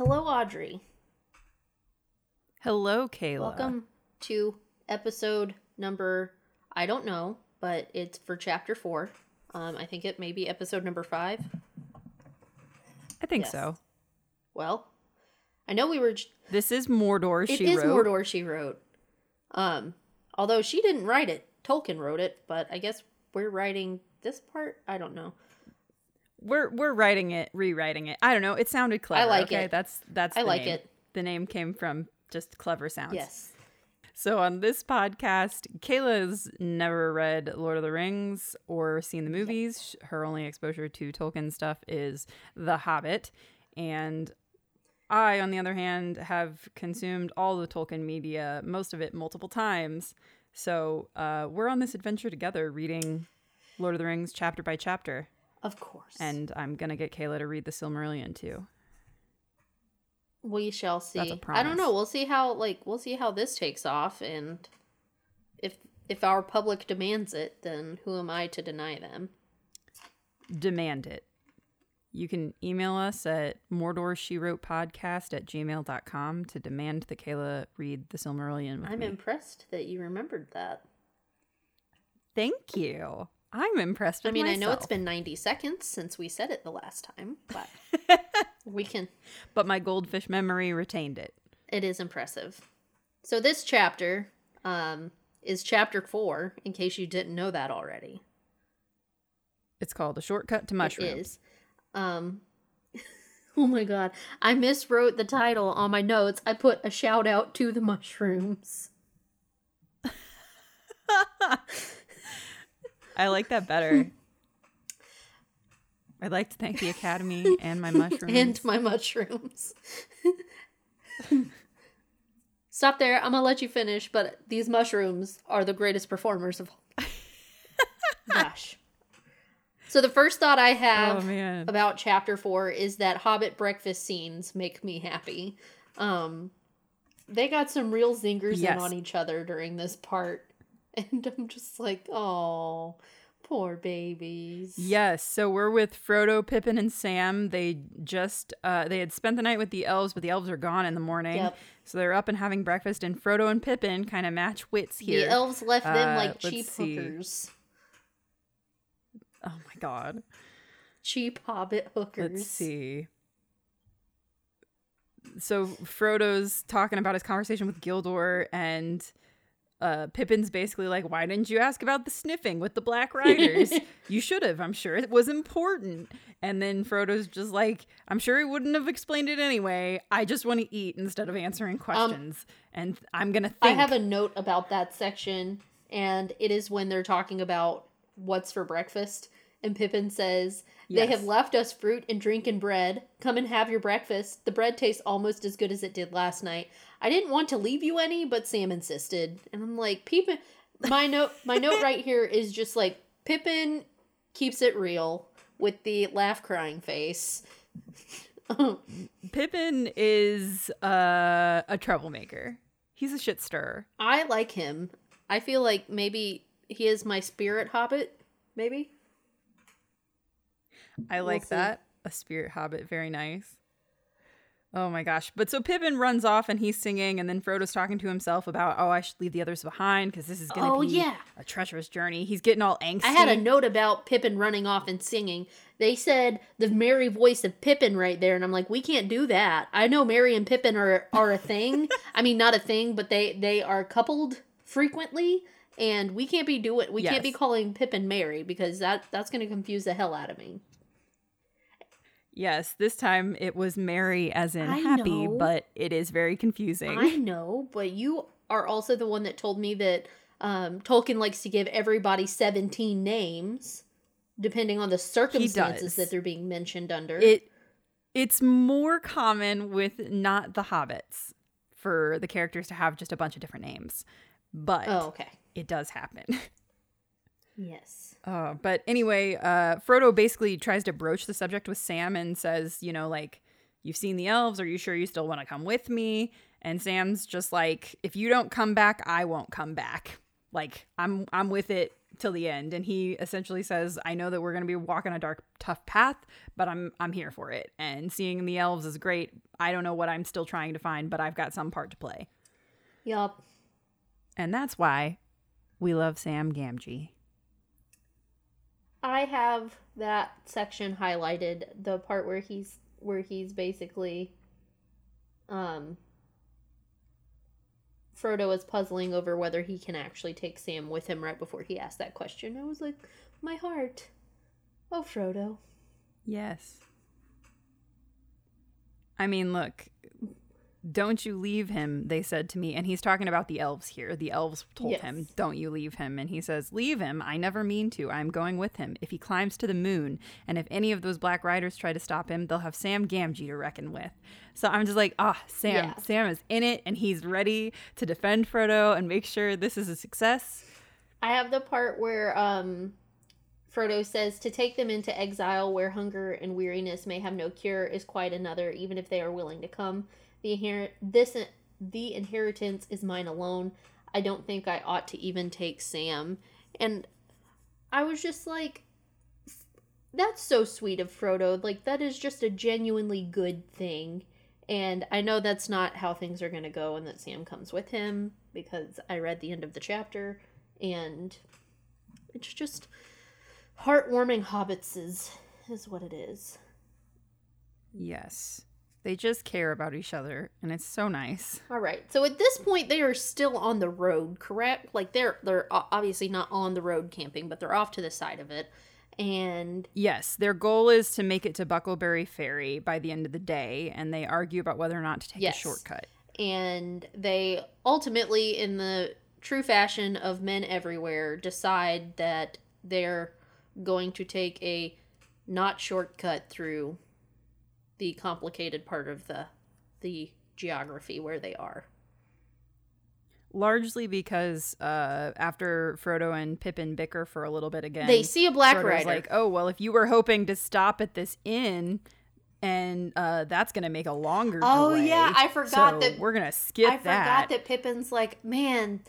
Hello, Audrey. Hello, Kayla. Welcome to episode number, I don't know, but it's for chapter four. Um, I think it may be episode number five. I think Yes. so. Well, I know we were. j- This is Mordor. It she is wrote. Mordor she wrote. Um, although she didn't write it, Tolkien wrote it, but I guess we're writing this part. I don't know. We're we're writing it, rewriting it. I don't know. It sounded clever. I like okay? it. That's that's. I like name. it. The name came from just clever sounds. Yes. So on this podcast, Kayla's never read Lord of the Rings or seen the movies. Her only exposure to Tolkien stuff is The Hobbit, and I, on the other hand, have consumed all the Tolkien media, most of it multiple times. So uh, we're on this adventure together, reading Lord of the Rings chapter by chapter, Of course. and I'm gonna get Kayla to read the Silmarillion too. we shall see. That's a I don't know. We'll see how like we'll see how this takes off and if if our public demands it, then who am I to deny them? demand it. You can email us at mordorsherewrotepodcast at gmail.com to demand that Kayla read the Silmarillion I'm me. impressed that you remembered that. Thank you. I'm impressed I mean, I know it's been 90 seconds since we said it the last time, but we can But my goldfish memory retained it. it is impressive. So this chapter um is chapter 4 in case you didn't know that already. It's called A Shortcut to Mushrooms. It is. Um Oh my god. I miswrote the title on my notes. I put a shout out to the mushrooms. I like that better. I'd like to thank the Academy and my mushrooms. And my mushrooms. Stop there. I'm gonna let you finish, but these mushrooms are the greatest performers of all. Gosh. So the first thought I have oh about chapter four is that Hobbit breakfast scenes make me happy. Um, they got some real zingers Yes. in on each other during this part, and I'm just like, oh, poor babies. Yes, so we're with Frodo, Pippin, and Sam. They just uh, they had spent the night with the elves, but the elves are gone in the morning. Yep. So they're up and having breakfast, and Frodo and Pippin kind of match wits here. The elves left them Uh, like cheap see. hookers, oh my god. cheap Hobbit hookers. Let's see. So Frodo's talking about his conversation with Gildor, and uh, Pippin's basically like, "Why didn't you ask about the sniffing with the Black Riders? you should have. I'm sure it was important." And then Frodo's just like, "I'm sure he wouldn't have explained it anyway. I just want to eat instead of answering questions, and I'm gonna think." Um, I have a note about that section, and it is when they're talking about what's for breakfast. And Pippin says, They Yes. have left us fruit and drink and bread. Come and have your breakfast. The bread tastes almost as good as it did last night. I didn't want to leave you any, but Sam insisted. And I'm like, Pippin my note my note right here is just like Pippin keeps it real with the laugh crying face. Pippin is uh, a troublemaker. He's a shit stirrer. I like him. I feel like maybe he is my spirit hobbit, maybe. I like see. that. A spirit hobbit, very nice. Oh my gosh. But so Pippin runs off and he's singing, and then Frodo's talking to himself about, oh, I should leave the others behind because this is going to Oh, be yeah. a treacherous journey. He's getting all angsty. I had a note about Pippin running off and singing. They said the merry voice of Pippin right there, and I'm like, we can't do that. I know Merry and Pippin are are a thing. I mean, not a thing, but they they are coupled frequently, and we can't be doing we can't be calling Pippin Merry because that that's going to confuse the hell out of me. Yes, this time it was merry as in I happy, know. but it is very confusing. I know, but you are also the one that told me that um, Tolkien likes to give everybody 17 names, depending on the circumstances that they're being mentioned under. it it's more common with not the hobbits for the characters to have just a bunch of different names. But oh, okay. it does happen. Yes. Uh, but anyway, uh, Frodo basically tries to broach the subject with Sam and says, you know, like, you've seen the elves. Are you sure you still want to come with me? And Sam's just like, if you don't come back, I won't come back. Like, I'm I'm with it till the end and he essentially says i know that we're going to be walking a dark tough path but i'm i'm here for it and seeing the elves is great i don't know what i'm still trying to find but i've got some part to play Yup. and that's why we love sam gamgee I have that section highlighted, the part where he's where he's basically um Frodo is puzzling over whether he can actually take Sam with him right before he asked that question. I was like, my heart. Oh, Frodo. yes i mean look don't you leave him they said to me. And he's talking about the elves here. The elves told Yes. him don't you leave him. And he says leave him? I never mean to. I'm going with him. If he climbs to the moon and if any of those black riders try to stop him they'll have sam gamgee to reckon with. So i'm just like ah sam Yeah. sam is in it and he's ready to defend frodo and make sure this is a success. I have the part where um Frodo says to take them into exile where hunger and weariness may have no cure is quite another, even if they are willing to come. The inherit this the inheritance is mine alone. I don't think I ought to even take Sam. And I was just like that's so sweet of Frodo. Like that is just a genuinely good thing. And I know that's not how things are going to go and that Sam comes with him because I read the end of the chapter and it's just heartwarming hobbits is is what it is. yes they just care about each other and it's so nice All right. So at this point they are still on the road, correct? Like they're they're obviously not on the road camping, but they're off to the side of it. And Yes, their goal is to make it to Bucklebury Ferry by the end of the day, and they argue about whether or not to take Yes. a shortcut. and they ultimately in the true fashion of men everywhere decide that they're going to take a not shortcut through the complicated part of the the geography where they are. Largely because uh, after Frodo and Pippin bicker for a little bit again, they see a black Frodo's rider. like, "Oh well, if you were hoping to stop at this inn, and uh, that's going to make a longer Oh, delay, yeah, I forgot so that- we're going to skip I that." forgot that Pippin's like, man,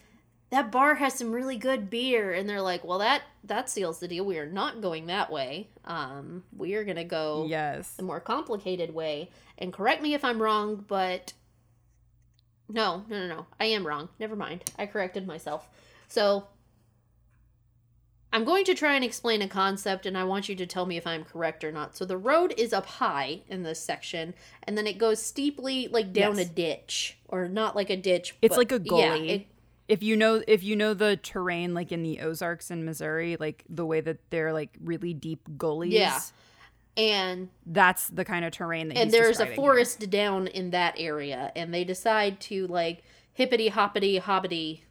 that bar has some really good beer, and they're like, well, that that seals the deal. We are not going that way. Um, we are gonna go Yes, the more complicated way. And correct me if I'm wrong, but no, no, no, no, I am wrong. Never mind. I corrected myself. So I'm going to try and explain a concept, and I want you to tell me if I'm correct or not. So the road is up high in this section, and then it goes steeply, like down Yes. a ditch, or not like a ditch. It's but- like a yeah, gully. it- if you know if you know the terrain like in the Ozarks in Missouri, like the way that they're like really deep gullies. Yeah. and That's the kind of terrain that and there's a describing here. forest down in that area and they decide to like hippity hoppity hoppity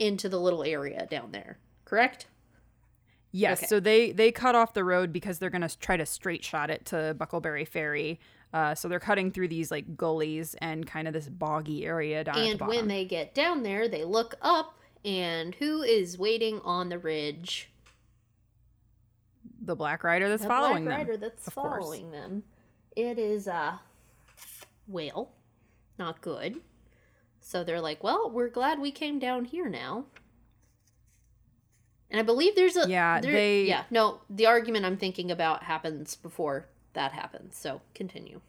into the little area down there correct Yes, Okay. so they they cut off the road because they're gonna try to straight shot it to Bucklebury Ferry. Uh, so they're cutting through these like gullies and kind of this boggy area down at the and when they get down there they look up and who is waiting on the ridge the Black Rider that's the following black them. rider that's of course. following them it is uh whale not good so they're like well we're glad we came down here now and i believe there's a Yeah, there- they- yeah no the argument i'm thinking about happens before that happens so continue.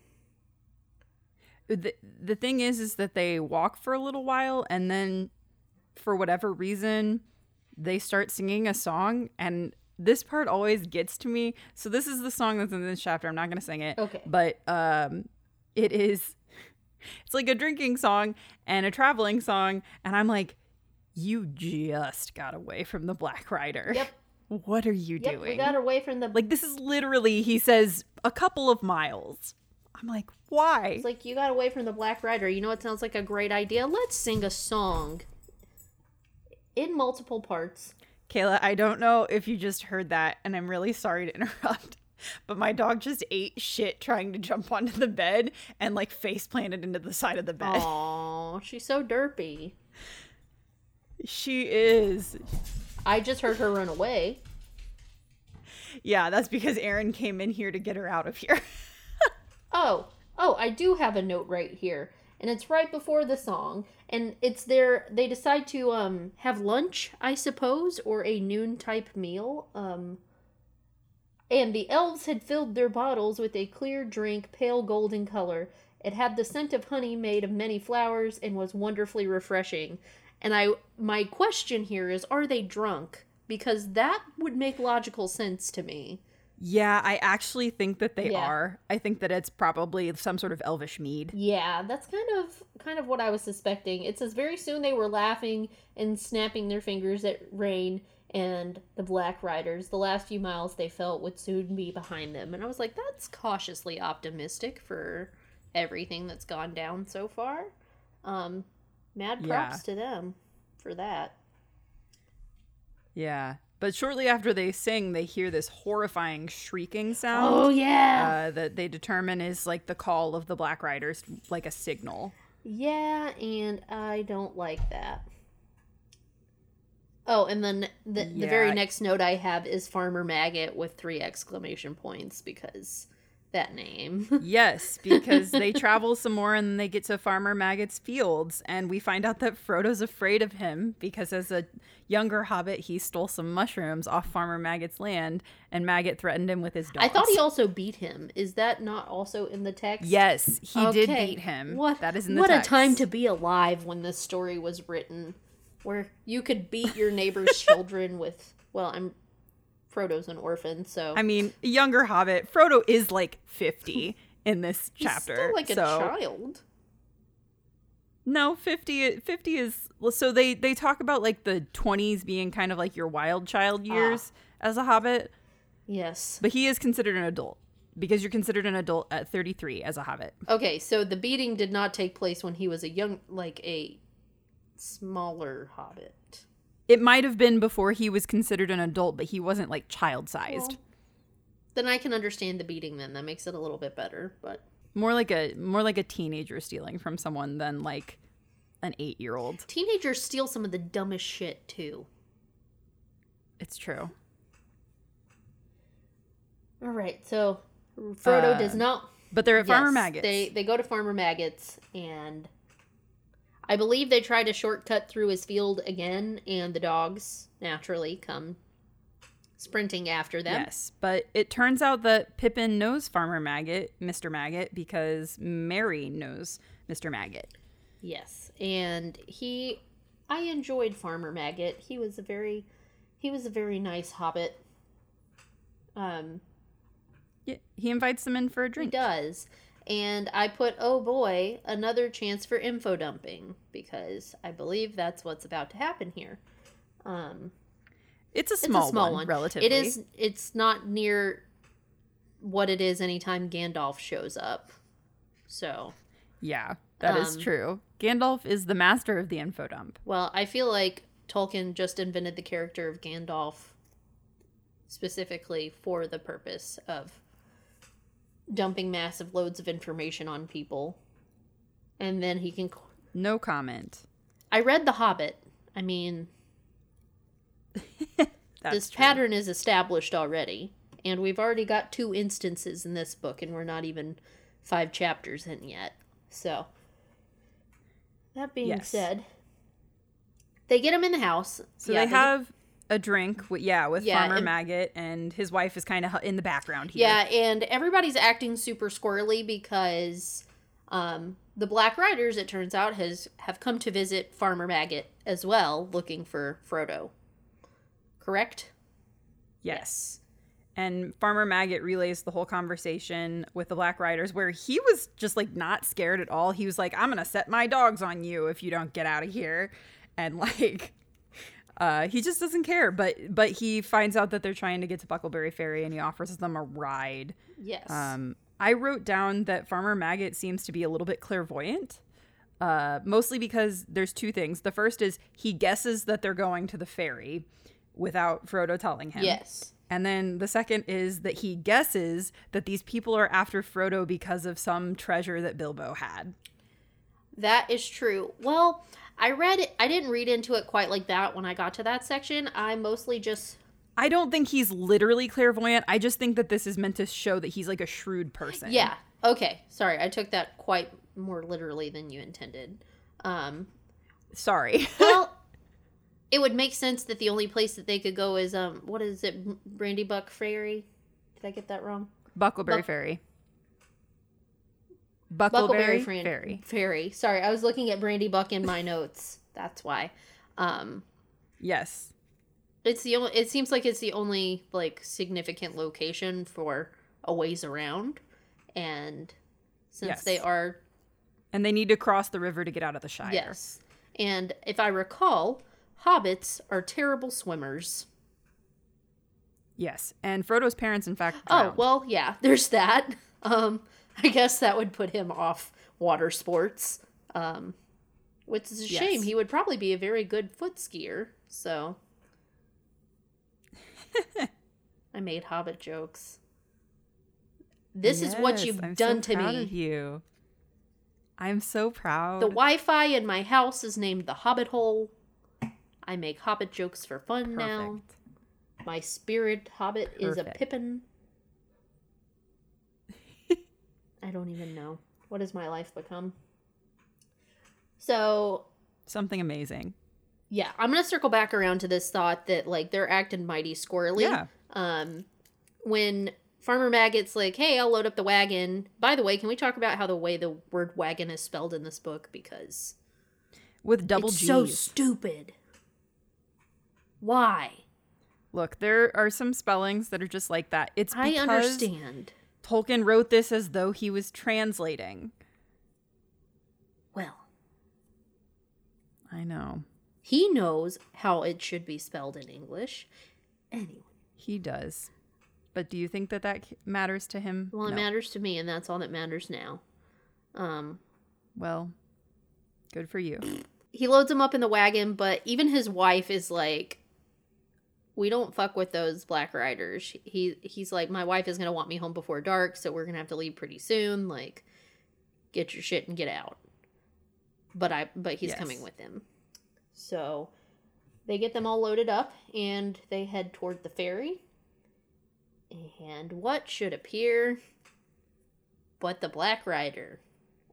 The the thing is is that they walk for a little while and then for whatever reason they start singing a song and this part always gets to me. So this is the song that's in this chapter. I'm not going to sing it. Okay. but um it is it's like a drinking song and a traveling song and i'm like you just got away from the black rider. Yep. what are you yep doing? we got away from the like this is literally he says a couple of miles. I'm like why? It's like you got away from the black rider. You know it sounds like a great idea? Let's sing a song in multiple parts. Kayla, I don't know if you just heard that, and I'm really sorry to interrupt, but my dog just ate shit trying to jump onto the bed and like face planted into the side of the bed. oh she's so derpy She is. i just heard her run away Yeah, that's because Aaron came in here to get her out of here. Oh, oh, I do have a note right here. and it's right before the song, and it's their they decide to um have lunch, I suppose, or a noon type meal. Um and the elves had filled their bottles with a clear drink, pale golden color. It had the scent of honey made of many flowers and was wonderfully refreshing. And I my question here is are they drunk? Because that would make logical sense to me. Yeah, I actually think that they Yeah. are. I think that it's probably some sort of elvish mead. Yeah, that's kind of kind of what I was suspecting. It says very soon they were laughing and snapping their fingers at Rain and the Black Riders. The last few miles they felt would soon be behind them, and I was like, that's cautiously optimistic for everything that's gone down so far. Um, mad props to them for that. Yeah. But shortly after they sing, they hear this horrifying shrieking sound. Oh yeah, uh, that they determine is like the call of the Black Riders, like a signal. yeah, and I don't like that. Oh, and then the, the very next note I have is Farmer Maggot with three exclamation points because that name. Yes, because they travel some more and they get to Farmer Maggot's fields, and we find out that Frodo's afraid of him because as a younger hobbit, he stole some mushrooms off Farmer Maggot's land, and Maggot threatened him with his dogs. I thought he also beat him. Is that not also in the text? Yes, he did beat him. What? That is in the what text. a time to be alive when this story was written, where you could beat your neighbor's children with. Well, I'm Frodo's an orphan, so I mean, younger hobbit. Frodo is like 50 in this he's chapter. still like a child. No, 50 50 is well, so they they talk about like the 20s being kind of like your wild child Ah. years as a hobbit, Yes. but he is considered an adult because you're considered an adult at 33 as a hobbit. Okay, so the beating did not take place when he was a young, like a smaller hobbit. It might have been before he was considered an adult, but he wasn't like child-sized. Well, then I can understand the beating. Then that makes it a little bit better. But more like a more like a teenager stealing from someone than like an 8-year-old. teenagers steal some of the dumbest shit too. It's true. All right, so Frodo Uh, does not. But they're at Farmer Yes, Maggot's. They they go to Farmer Maggots, and I believe they try to shortcut through his field again, and the dogs naturally come sprinting after them. Yes, but it turns out that Pippin knows Farmer Maggot, Mr. Maggot, because Merry knows Mr. Maggot. Yes, and he, I enjoyed Farmer Maggot. He was a very, he was a very nice hobbit. Um, Yeah, he invites them in for a drink. he does, and I put, oh boy, another chance for info dumping because I believe that's what's about to happen here. Um, It's a it's small, a small one, one, relatively. It is. It's not near what it is anytime Gandalf shows up. So, Yeah, that is Um, true. Gandalf is the master of the info dump. well, I feel like Tolkien just invented the character of Gandalf specifically for the purpose of dumping massive loads of information on people. And then he can. No comment. I read The Hobbit. I mean, this true. pattern is established already. And we've already got two instances in this book, and we're not even five chapters in yet. So, that being Yes. said, they get him in the house. So Yeah, they have a drink, with, yeah, with Yeah, Farmer and- Maggot, and his wife is kind of in the background here. Yeah, and everybody's acting super squirrely because um, the Black Riders, it turns out, has have come to visit Farmer Maggot as well, looking for Frodo. Correct? Yes. And Farmer Maggot relays the whole conversation with the Black Riders, where he was just like not scared at all. He was like, I'm going to set my dogs on you if you don't get out of here. And like, uh, he just doesn't care. But but he finds out that they're trying to get to Bucklebury Ferry and he offers them a ride. Yes. Um, I wrote down that Farmer Maggot seems to be a little bit clairvoyant. Uh, mostly because there's two things. The first is he guesses that they're going to the ferry without Frodo telling him. yes. And then the second is that he guesses that these people are after Frodo because of some treasure that Bilbo had. That is true. Well, I read it. I didn't read into it quite like that when I got to that section. I mostly just I don't think he's literally clairvoyant. I just think that this is meant to show that he's like a shrewd person. yeah. Okay, sorry, I took that quite more literally than you intended. Um, Sorry. well, it would make sense that the only place that they could go is um, what is it, Brandybuck Ferry? Did I get that wrong? Bucklebury Buck- Ferry. Bucklebury Bucklebury Fran- Ferry. Ferry. Sorry, I was looking at Brandybuck in my notes. That's why. Um, Yes. it's the only. It seems like it's the only like significant location for a ways around, and since Yes. they are And they need to cross the river to get out of the Shire. yes, and if I recall, hobbits are terrible swimmers. Yes. And Frodo's parents, in fact, Oh well, yeah. There's that. Um, I guess that would put him off water sports. Um, which is a shame. He would probably be a very good foot skier. So I made Hobbit jokes. This is what you've I'm done so to proud me. You. I'm so proud. The Wi-Fi in my house is named the Hobbit Hole. I make Hobbit jokes for fun now. My spirit Hobbit is a Pippin. I don't even know. What has my life become? So, Something amazing. yeah, I'm going to circle back around to this thought that, like, they're acting mighty squirrely. Yeah. Um, when Farmer Maggot's like, hey, I'll load up the wagon. By the way, can we talk about how the way the word wagon is spelled in this book? Because With double it's G's. so stupid. Why? Look, there are some spellings that are just like that. It's I understand. Tolkien wrote this as though he was translating. Well, I know. he knows how it should be spelled in English. Anyway, He does. But do you think that that matters to him? well, it No. matters to me, and that's all that matters now. Um, Well, good for you. he loads him up in the wagon, but even his wife is like, "We don't fuck with those black riders." He he's like, "My wife is gonna want me home before dark, so we're gonna have to leave pretty soon. Like, get your shit and get out." But I but he's Yes. coming with him, so they get them all loaded up and they head toward the ferry. And what should appear but the black rider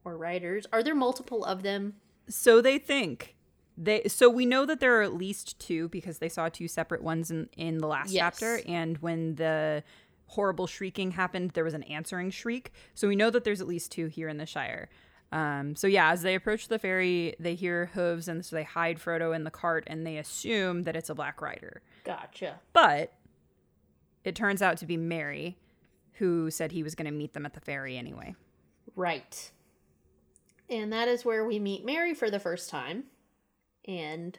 or riders? Are there multiple of them? So they think they so we know that there are at least two because they saw two separate ones in in the last Yes. chapter and when the horrible shrieking happened there was an answering shriek. So we know that there's at least two here in the Shire. Um, so yeah, as they approach the ferry, they hear hooves and so they hide Frodo in the cart and they assume that it's a black rider. Gotcha. But it turns out to be Merry who said he was going to meet them at the ferry anyway. Right. And that is where we meet Merry for the first time. And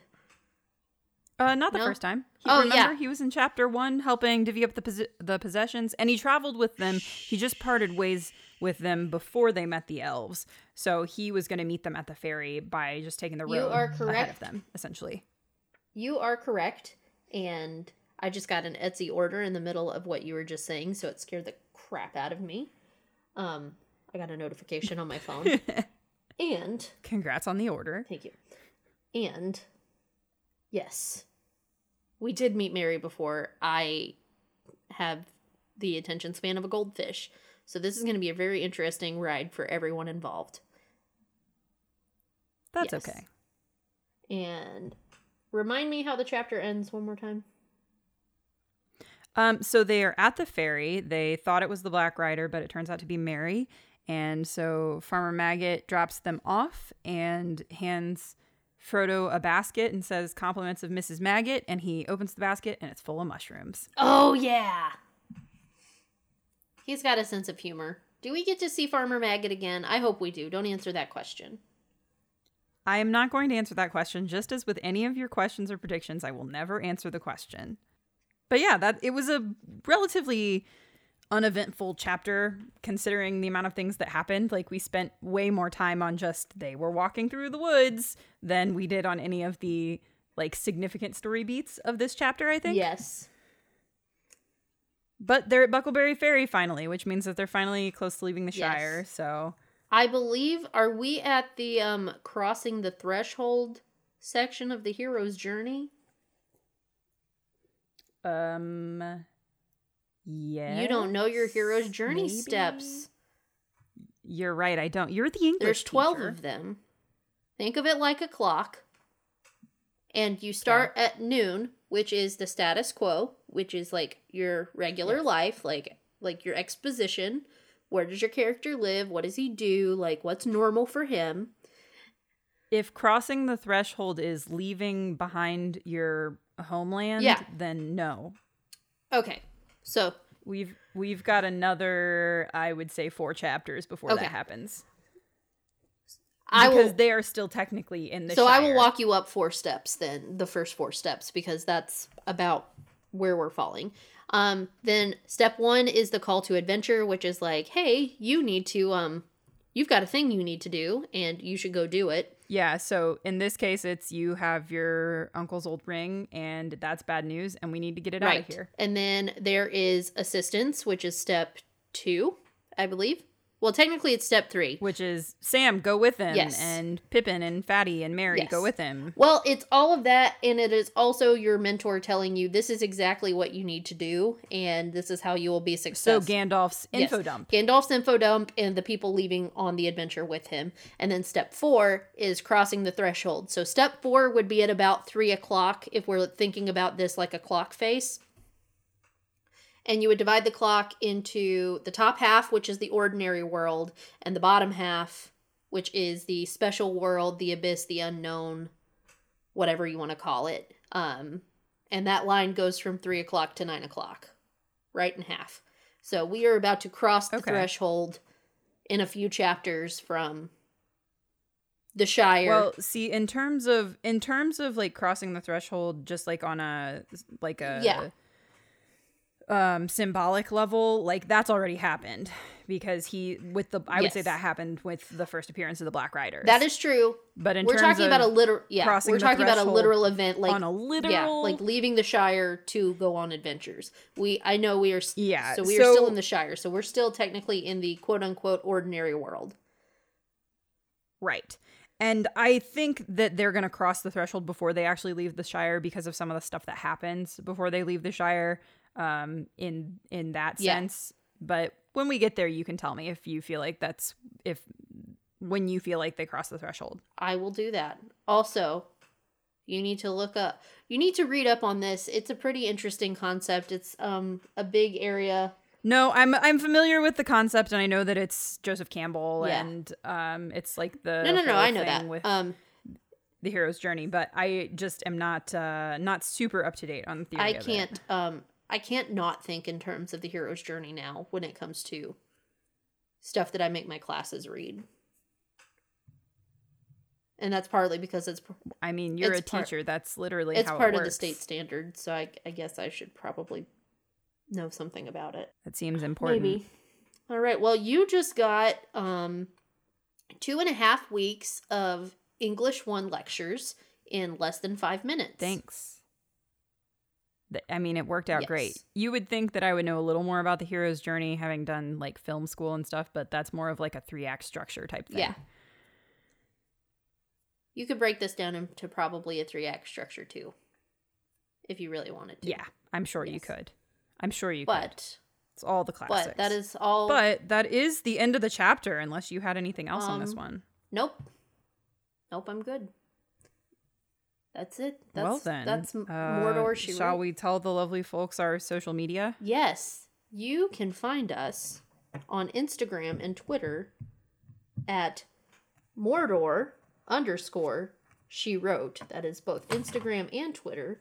Uh, not the No? first time. He, Oh, remember, yeah. he was in chapter one helping divvy up the posi- the possessions, and he traveled with them. He just parted ways with them before they met the elves, so he was going to meet them at the ferry by just taking the road You are ahead correct. of them, essentially. you are correct. And I just got an Etsy order in the middle of what you were just saying, so it scared the crap out of me. Um, I got a notification on my phone. and Congrats on the order. Thank you. And yes, we did meet Merry before. I have the attention span of a goldfish. So this is going to be a very interesting ride for everyone involved. That's Yes. okay. And remind me how the chapter ends one more time. Um, so they are at the ferry. They thought it was the Black Rider, but it turns out to be Merry. And so Farmer Maggot drops them off and hands Frodo a basket and says compliments of Mrs. Maggot. And he opens the basket and it's full of mushrooms. Oh, yeah. He's got a sense of humor. Do we get to see Farmer Maggot again? I hope we do. Don't answer that question. I am not going to answer that question. Just as with any of your questions or predictions, I will never answer the question. But yeah, that it was a relatively uneventful chapter considering the amount of things that happened. Like we spent way more time on just they were walking through the woods than we did on any of the like significant story beats of this chapter, I think. Yes. But they're at Bucklebury Ferry finally, which means that they're finally close to leaving the Yes. Shire. So I believe are we at the um crossing the threshold section of the hero's journey? um yeah. You don't know your hero's journey maybe? steps. You're right. I don't. You're the English. There's 12 teacher. of them. Think of it like a clock. And you start at noon, which is the status quo, which is like your regular Yes. life, like like your exposition. Where does your character live? What does he do? Like what's normal for him? If crossing the threshold is leaving behind your homeland, Yeah. then no. Okay. So, We've we've got another, I would say, four chapters before Okay. that happens. I because will they are still technically in the. So I will walk you up four steps then, the first four steps because that's about where we're falling. Um then step 1 is the call to adventure, which is like, "Hey, you need to um you've got a thing you need to do and you should go do it." Yeah, so in this case, it's you have your uncle's old ring, and that's bad news, and we need to get it out of here. And then there is assistance, which is step 2, I believe. Well, technically it's step 3. Which is Sam, go with him, Yes. and Pippin and Fatty and Merry, go with him. Well, it's all of that, and it is also your mentor telling you this is exactly what you need to do, and this is how you will be successful. So. Gandalf's Yes. info dump. Gandalf's info dump and the people leaving on the adventure with him. And then step four is crossing the threshold. So step four would be at about three o'clock if we're thinking about this like a clock face. And you would divide the clock into the top half, which is the ordinary world, and the bottom half, which is the special world, the abyss, the unknown, whatever you want to call it. Um, and that line goes from three o'clock to nine o'clock, right in half. So we are about to cross the Okay. threshold in a few chapters from the Shire. Well, see, in terms of in terms of like crossing the threshold, just like on a like a Yeah. Um symbolic level, like that's already happened because he with the I would say that happened with the first appearance of the Black Riders. that is true. but in We're terms talking about a literal yeah. crossing We're talking about a literal event like on a literal yeah, like leaving the Shire to go on adventures. We I know we are Yeah, so we are still in the Shire. So we're still technically in the quote unquote ordinary world. Right. And I think that they're going to cross the threshold before they actually leave the Shire because of some of the stuff that happens before they leave the Shire um in in that Yeah. sense. But when we get there you can tell me if you feel like that's if when you feel like they cross the threshold. I will do that. Also, you need to look up you need to read up on this. It's a pretty interesting concept. It's um a big area. No, I'm I'm familiar with the concept and I know that it's Joseph Campbell Yeah. and um it's like the No, no, no, I know that. with Um the hero's journey, but I just am not uh not super up to date on the theory I can't um I can't not think in terms of the hero's journey now when it comes to stuff that I make my classes read. And that's partly because it's I mean, you're a part- teacher. That's literally it's part it of the state standard, so I, I guess I should probably know something about it. That seems important. Maybe. All right. Well, you just got um two and a half weeks of English one lectures in less than five minutes. Thanks. I mean, it worked out great. You would think that I would know a little more about the hero's journey, having done like film school and stuff, but that's more of like a three act structure type thing. Yeah. You could break this down into probably a three act structure too, if you really wanted to. Yeah, I'm sure you could. I'm sure you could. But It's all the classics. but that is all. But that is the end of the chapter, unless you had anything else on this Um, one. nope, nope. I'm good. That's it. That's, well then, that's uh, Mordor. She shall wrote. we tell the lovely folks our social media? Yes, you can find us on Instagram and Twitter at Mordor underscore she wrote. That is both Instagram and Twitter.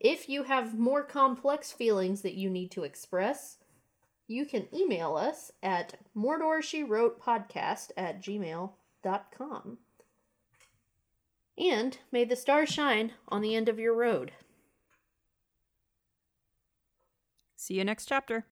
If you have more complex feelings that you need to express, you can email us at Mordor She Wrote podcast at gmail.com. And may the stars shine on the end of your road. See you next chapter.